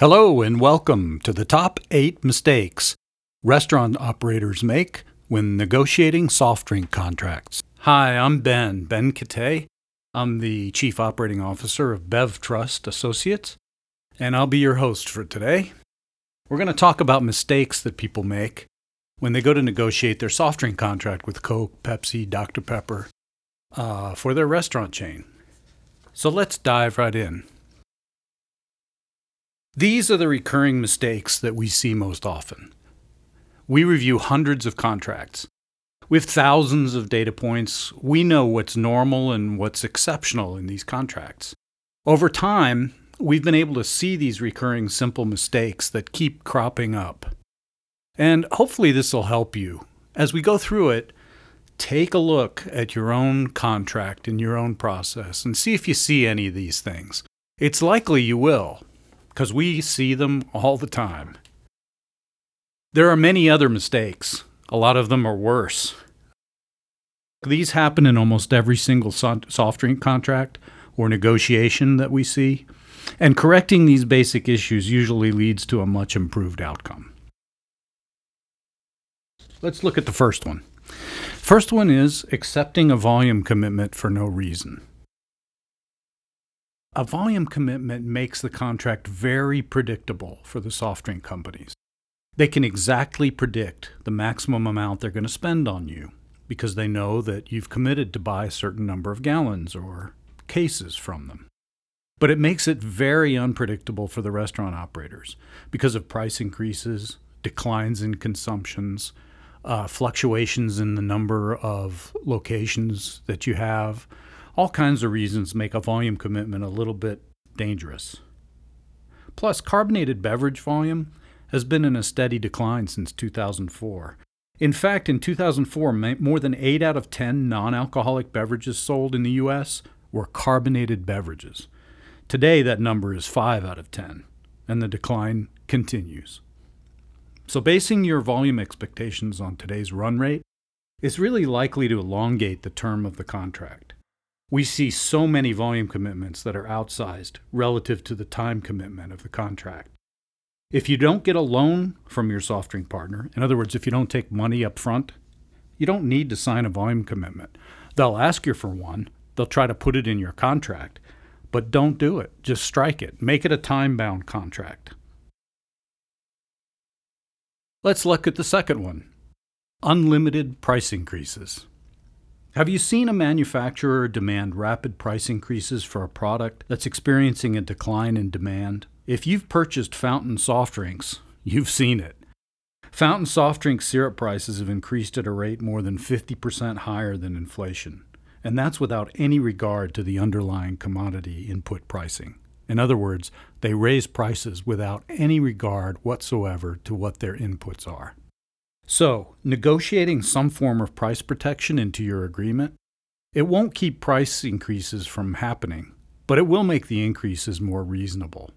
Hello, and welcome to the top eight mistakes restaurant operators make when negotiating soft drink contracts. Hi, I'm Ben, Ben Kitay. I'm the Chief Operating Officer of BevTrust Associates, and I'll be your host for today. We're going to talk about mistakes that people make when they go to negotiate their soft drink contract with Coke, Pepsi, Dr. Pepper uh, for their restaurant chain. So let's dive right in. These are the recurring mistakes that we see most often. We review hundreds of contracts. With thousands of data points, we know what's normal and what's exceptional in these contracts. Over time, we've been able to see these recurring simple mistakes that keep cropping up. And hopefully, this will help you. As we go through it, take a look at your own contract and your own process and see if you see any of these things. It's likely you will because we see them all the time. There are many other mistakes. A lot of them are worse. These happen in almost every single soft drink contract or negotiation that we see, and correcting these basic issues usually leads to a much improved outcome. Let's look at the first one. First one is accepting a volume commitment for no reason. A volume commitment makes the contract very predictable for the soft drink companies. They can exactly predict the maximum amount they're going to spend on you because they know that you've committed to buy a certain number of gallons or cases from them. But it makes it very unpredictable for the restaurant operators because of price increases, declines in consumptions, uh, fluctuations in the number of locations that you have, all kinds of reasons make a volume commitment a little bit dangerous. Plus, carbonated beverage volume has been in a steady decline since 2004. In fact, in 2004, more than 8 out of 10 non alcoholic beverages sold in the U.S. were carbonated beverages. Today, that number is 5 out of 10, and the decline continues. So, basing your volume expectations on today's run rate is really likely to elongate the term of the contract. We see so many volume commitments that are outsized relative to the time commitment of the contract. If you don't get a loan from your soft drink partner, in other words, if you don't take money up front, you don't need to sign a volume commitment. They'll ask you for one, they'll try to put it in your contract, but don't do it. Just strike it. Make it a time bound contract. Let's look at the second one unlimited price increases. Have you seen a manufacturer demand rapid price increases for a product that's experiencing a decline in demand? If you've purchased fountain soft drinks, you've seen it. Fountain soft drink syrup prices have increased at a rate more than 50% higher than inflation, and that's without any regard to the underlying commodity input pricing. In other words, they raise prices without any regard whatsoever to what their inputs are. So, negotiating some form of price protection into your agreement, it won't keep price increases from happening, but it will make the increases more reasonable.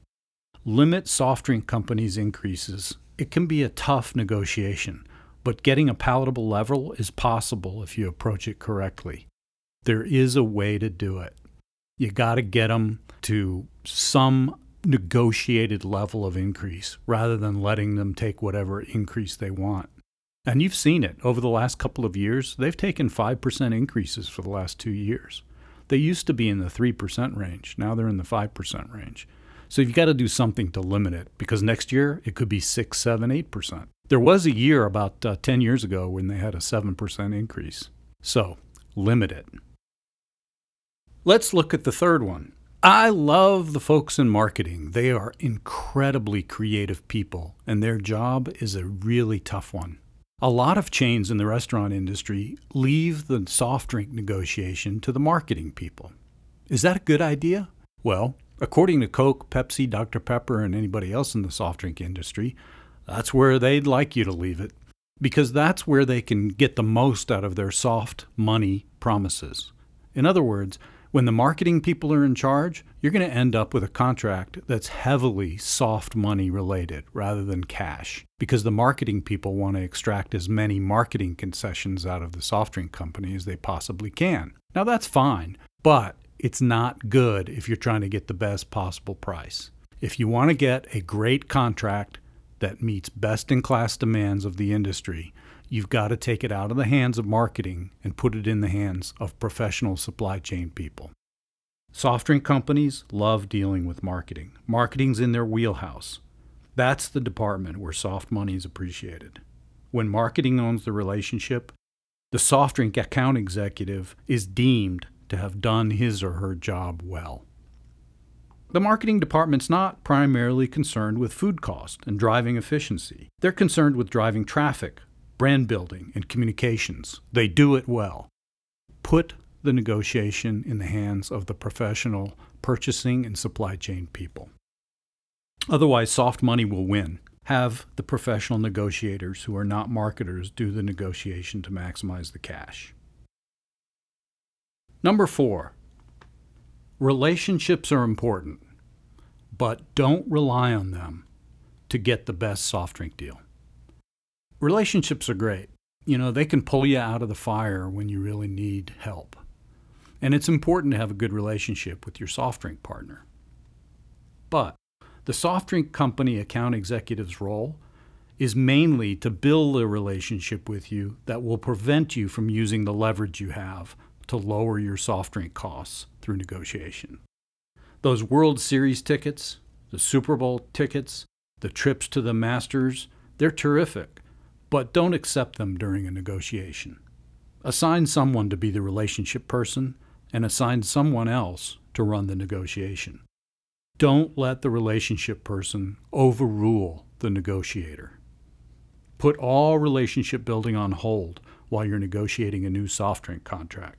Limit soft drink companies' increases. It can be a tough negotiation, but getting a palatable level is possible if you approach it correctly. There is a way to do it. You got to get them to some negotiated level of increase rather than letting them take whatever increase they want. And you've seen it over the last couple of years. They've taken 5% increases for the last two years. They used to be in the 3% range. Now they're in the 5% range. So you've got to do something to limit it because next year it could be 6, 7, 8%. There was a year about uh, 10 years ago when they had a 7% increase. So limit it. Let's look at the third one. I love the folks in marketing. They are incredibly creative people, and their job is a really tough one. A lot of chains in the restaurant industry leave the soft drink negotiation to the marketing people. Is that a good idea? Well, according to Coke, Pepsi, Dr. Pepper, and anybody else in the soft drink industry, that's where they'd like you to leave it because that's where they can get the most out of their soft money promises. In other words, when the marketing people are in charge, you're going to end up with a contract that's heavily soft money related rather than cash because the marketing people want to extract as many marketing concessions out of the soft drink company as they possibly can. Now, that's fine, but it's not good if you're trying to get the best possible price. If you want to get a great contract that meets best in class demands of the industry, you've got to take it out of the hands of marketing and put it in the hands of professional supply chain people. Soft drink companies love dealing with marketing. Marketing's in their wheelhouse. That's the department where soft money is appreciated. When marketing owns the relationship, the soft drink account executive is deemed to have done his or her job well. The marketing department's not primarily concerned with food cost and driving efficiency. They're concerned with driving traffic, brand building, and communications. They do it well. Put the negotiation in the hands of the professional purchasing and supply chain people. Otherwise, soft money will win. Have the professional negotiators who are not marketers do the negotiation to maximize the cash. Number four, relationships are important, but don't rely on them to get the best soft drink deal. Relationships are great. You know, they can pull you out of the fire when you really need help. And it's important to have a good relationship with your soft drink partner. But the soft drink company account executive's role is mainly to build a relationship with you that will prevent you from using the leverage you have to lower your soft drink costs through negotiation. Those World Series tickets, the Super Bowl tickets, the trips to the Masters, they're terrific, but don't accept them during a negotiation. Assign someone to be the relationship person and assign someone else to run the negotiation. Don't let the relationship person overrule the negotiator. Put all relationship building on hold while you're negotiating a new soft drink contract.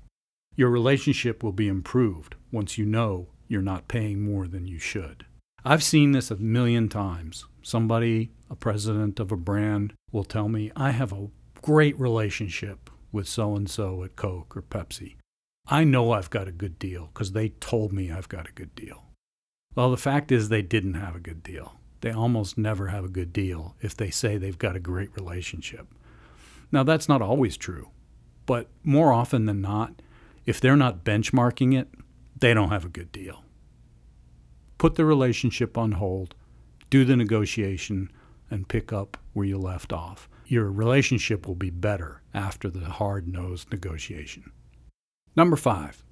Your relationship will be improved once you know you're not paying more than you should. I've seen this a million times. Somebody, a president of a brand, will tell me, I have a great relationship with so and so at Coke or Pepsi. I know I've got a good deal because they told me I've got a good deal. Well, the fact is, they didn't have a good deal. They almost never have a good deal if they say they've got a great relationship. Now, that's not always true, but more often than not, if they're not benchmarking it, they don't have a good deal. Put the relationship on hold, do the negotiation, and pick up where you left off. Your relationship will be better after the hard nosed negotiation. Number five,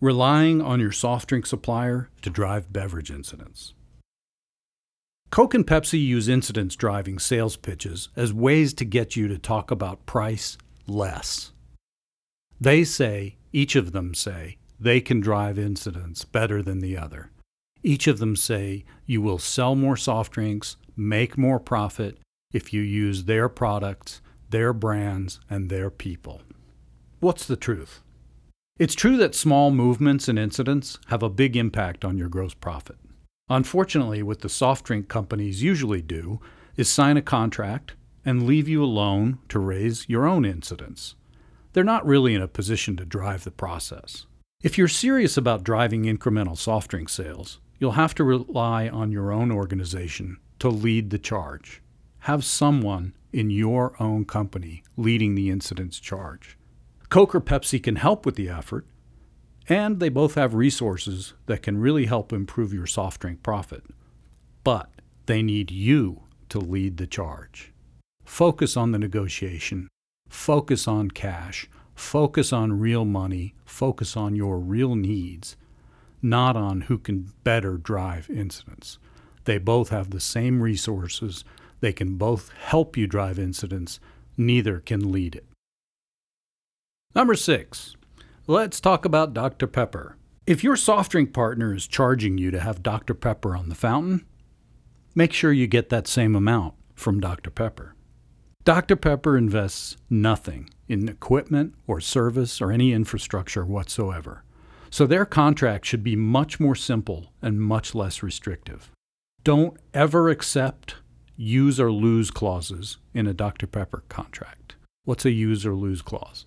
relying on your soft drink supplier to drive beverage incidence. Coke and Pepsi use incidence driving sales pitches as ways to get you to talk about price less. They say, each of them say, they can drive incidence better than the other. Each of them say you will sell more soft drinks, make more profit if you use their products, their brands, and their people. What's the truth? It's true that small movements and incidence have a big impact on your gross profit. Unfortunately, what the soft drink companies usually do is sign a contract and leave you alone to raise your own incidence. They're not really in a position to drive the process. If you're serious about driving incremental soft drink sales, you'll have to rely on your own organization to lead the charge. Have someone in your own company leading the incidence charge. Coke or Pepsi can help with the effort, and they both have resources that can really help improve your soft drink profit. But they need you to lead the charge. Focus on the negotiation, focus on cash, focus on real money, focus on your real needs, not on who can better drive incidence. They both have the same resources, they can both help you drive incidence, neither can lead it. Number six, let's talk about Dr. Pepper. If your soft drink partner is charging you to have Dr. Pepper on the fountain, make sure you get that same amount from Dr. Pepper. Dr. Pepper invests nothing in equipment or service or any infrastructure whatsoever, so their contract should be much more simple and much less restrictive. Don't ever accept use or lose clauses in a Dr. Pepper contract. What's a use or lose clause?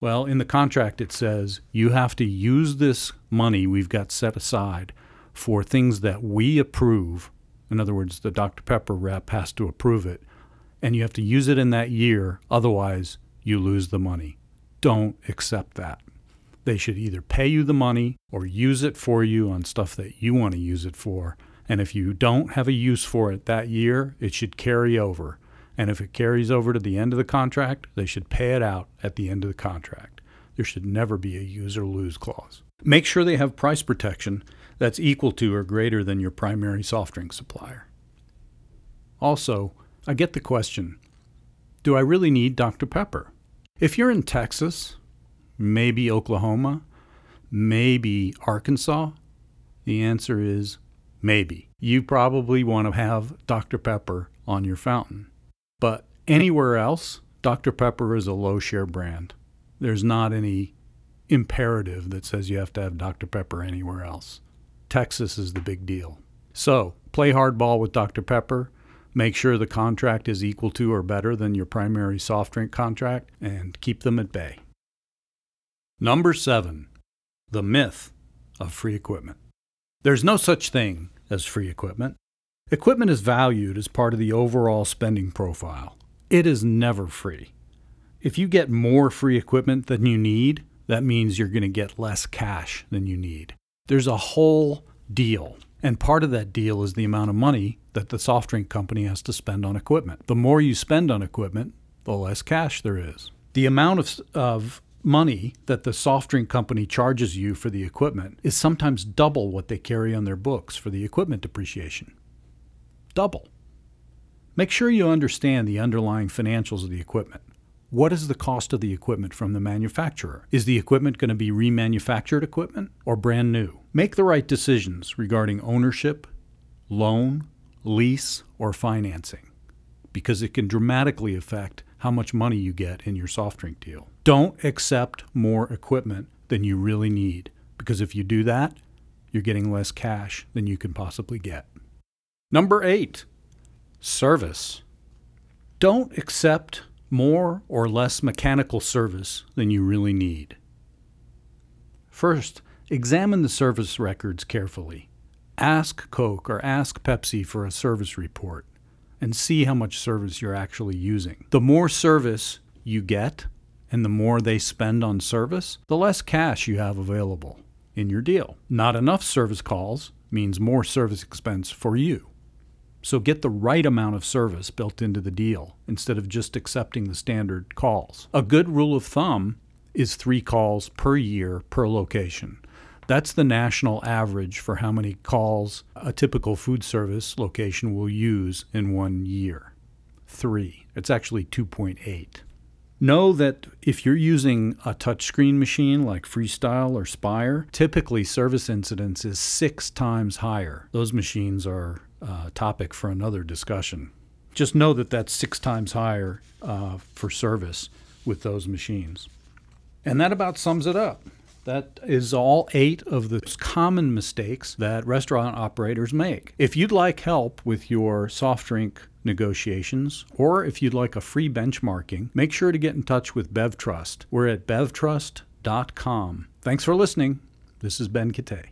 Well, in the contract, it says you have to use this money we've got set aside for things that we approve. In other words, the Dr. Pepper rep has to approve it, and you have to use it in that year. Otherwise, you lose the money. Don't accept that. They should either pay you the money or use it for you on stuff that you want to use it for. And if you don't have a use for it that year, it should carry over. And if it carries over to the end of the contract, they should pay it out at the end of the contract. There should never be a use or lose clause. Make sure they have price protection that's equal to or greater than your primary soft drink supplier. Also, I get the question do I really need Dr. Pepper? If you're in Texas, maybe Oklahoma, maybe Arkansas, the answer is maybe. You probably want to have Dr. Pepper on your fountain. But anywhere else, Dr. Pepper is a low share brand. There's not any imperative that says you have to have Dr. Pepper anywhere else. Texas is the big deal. So, play hardball with Dr. Pepper. Make sure the contract is equal to or better than your primary soft drink contract and keep them at bay. Number seven, the myth of free equipment. There's no such thing as free equipment. Equipment is valued as part of the overall spending profile. It is never free. If you get more free equipment than you need, that means you're going to get less cash than you need. There's a whole deal, and part of that deal is the amount of money that the soft drink company has to spend on equipment. The more you spend on equipment, the less cash there is. The amount of, of money that the soft drink company charges you for the equipment is sometimes double what they carry on their books for the equipment depreciation. Double. Make sure you understand the underlying financials of the equipment. What is the cost of the equipment from the manufacturer? Is the equipment going to be remanufactured equipment or brand new? Make the right decisions regarding ownership, loan, lease, or financing because it can dramatically affect how much money you get in your soft drink deal. Don't accept more equipment than you really need because if you do that, you're getting less cash than you can possibly get. Number eight, service. Don't accept more or less mechanical service than you really need. First, examine the service records carefully. Ask Coke or ask Pepsi for a service report and see how much service you're actually using. The more service you get and the more they spend on service, the less cash you have available in your deal. Not enough service calls means more service expense for you. So get the right amount of service built into the deal instead of just accepting the standard calls. A good rule of thumb is three calls per year per location. That's the national average for how many calls a typical food service location will use in one year. Three. It's actually 2.8. Know that if you're using a touchscreen machine like Freestyle or Spire, typically service incidence is six times higher. Those machines are a topic for another discussion. Just know that that's six times higher uh, for service with those machines. And that about sums it up. That is all eight of the common mistakes that restaurant operators make. If you'd like help with your soft drink negotiations, or if you'd like a free benchmarking, make sure to get in touch with BevTrust. We're at bevtrust.com. Thanks for listening. This is Ben Kitay.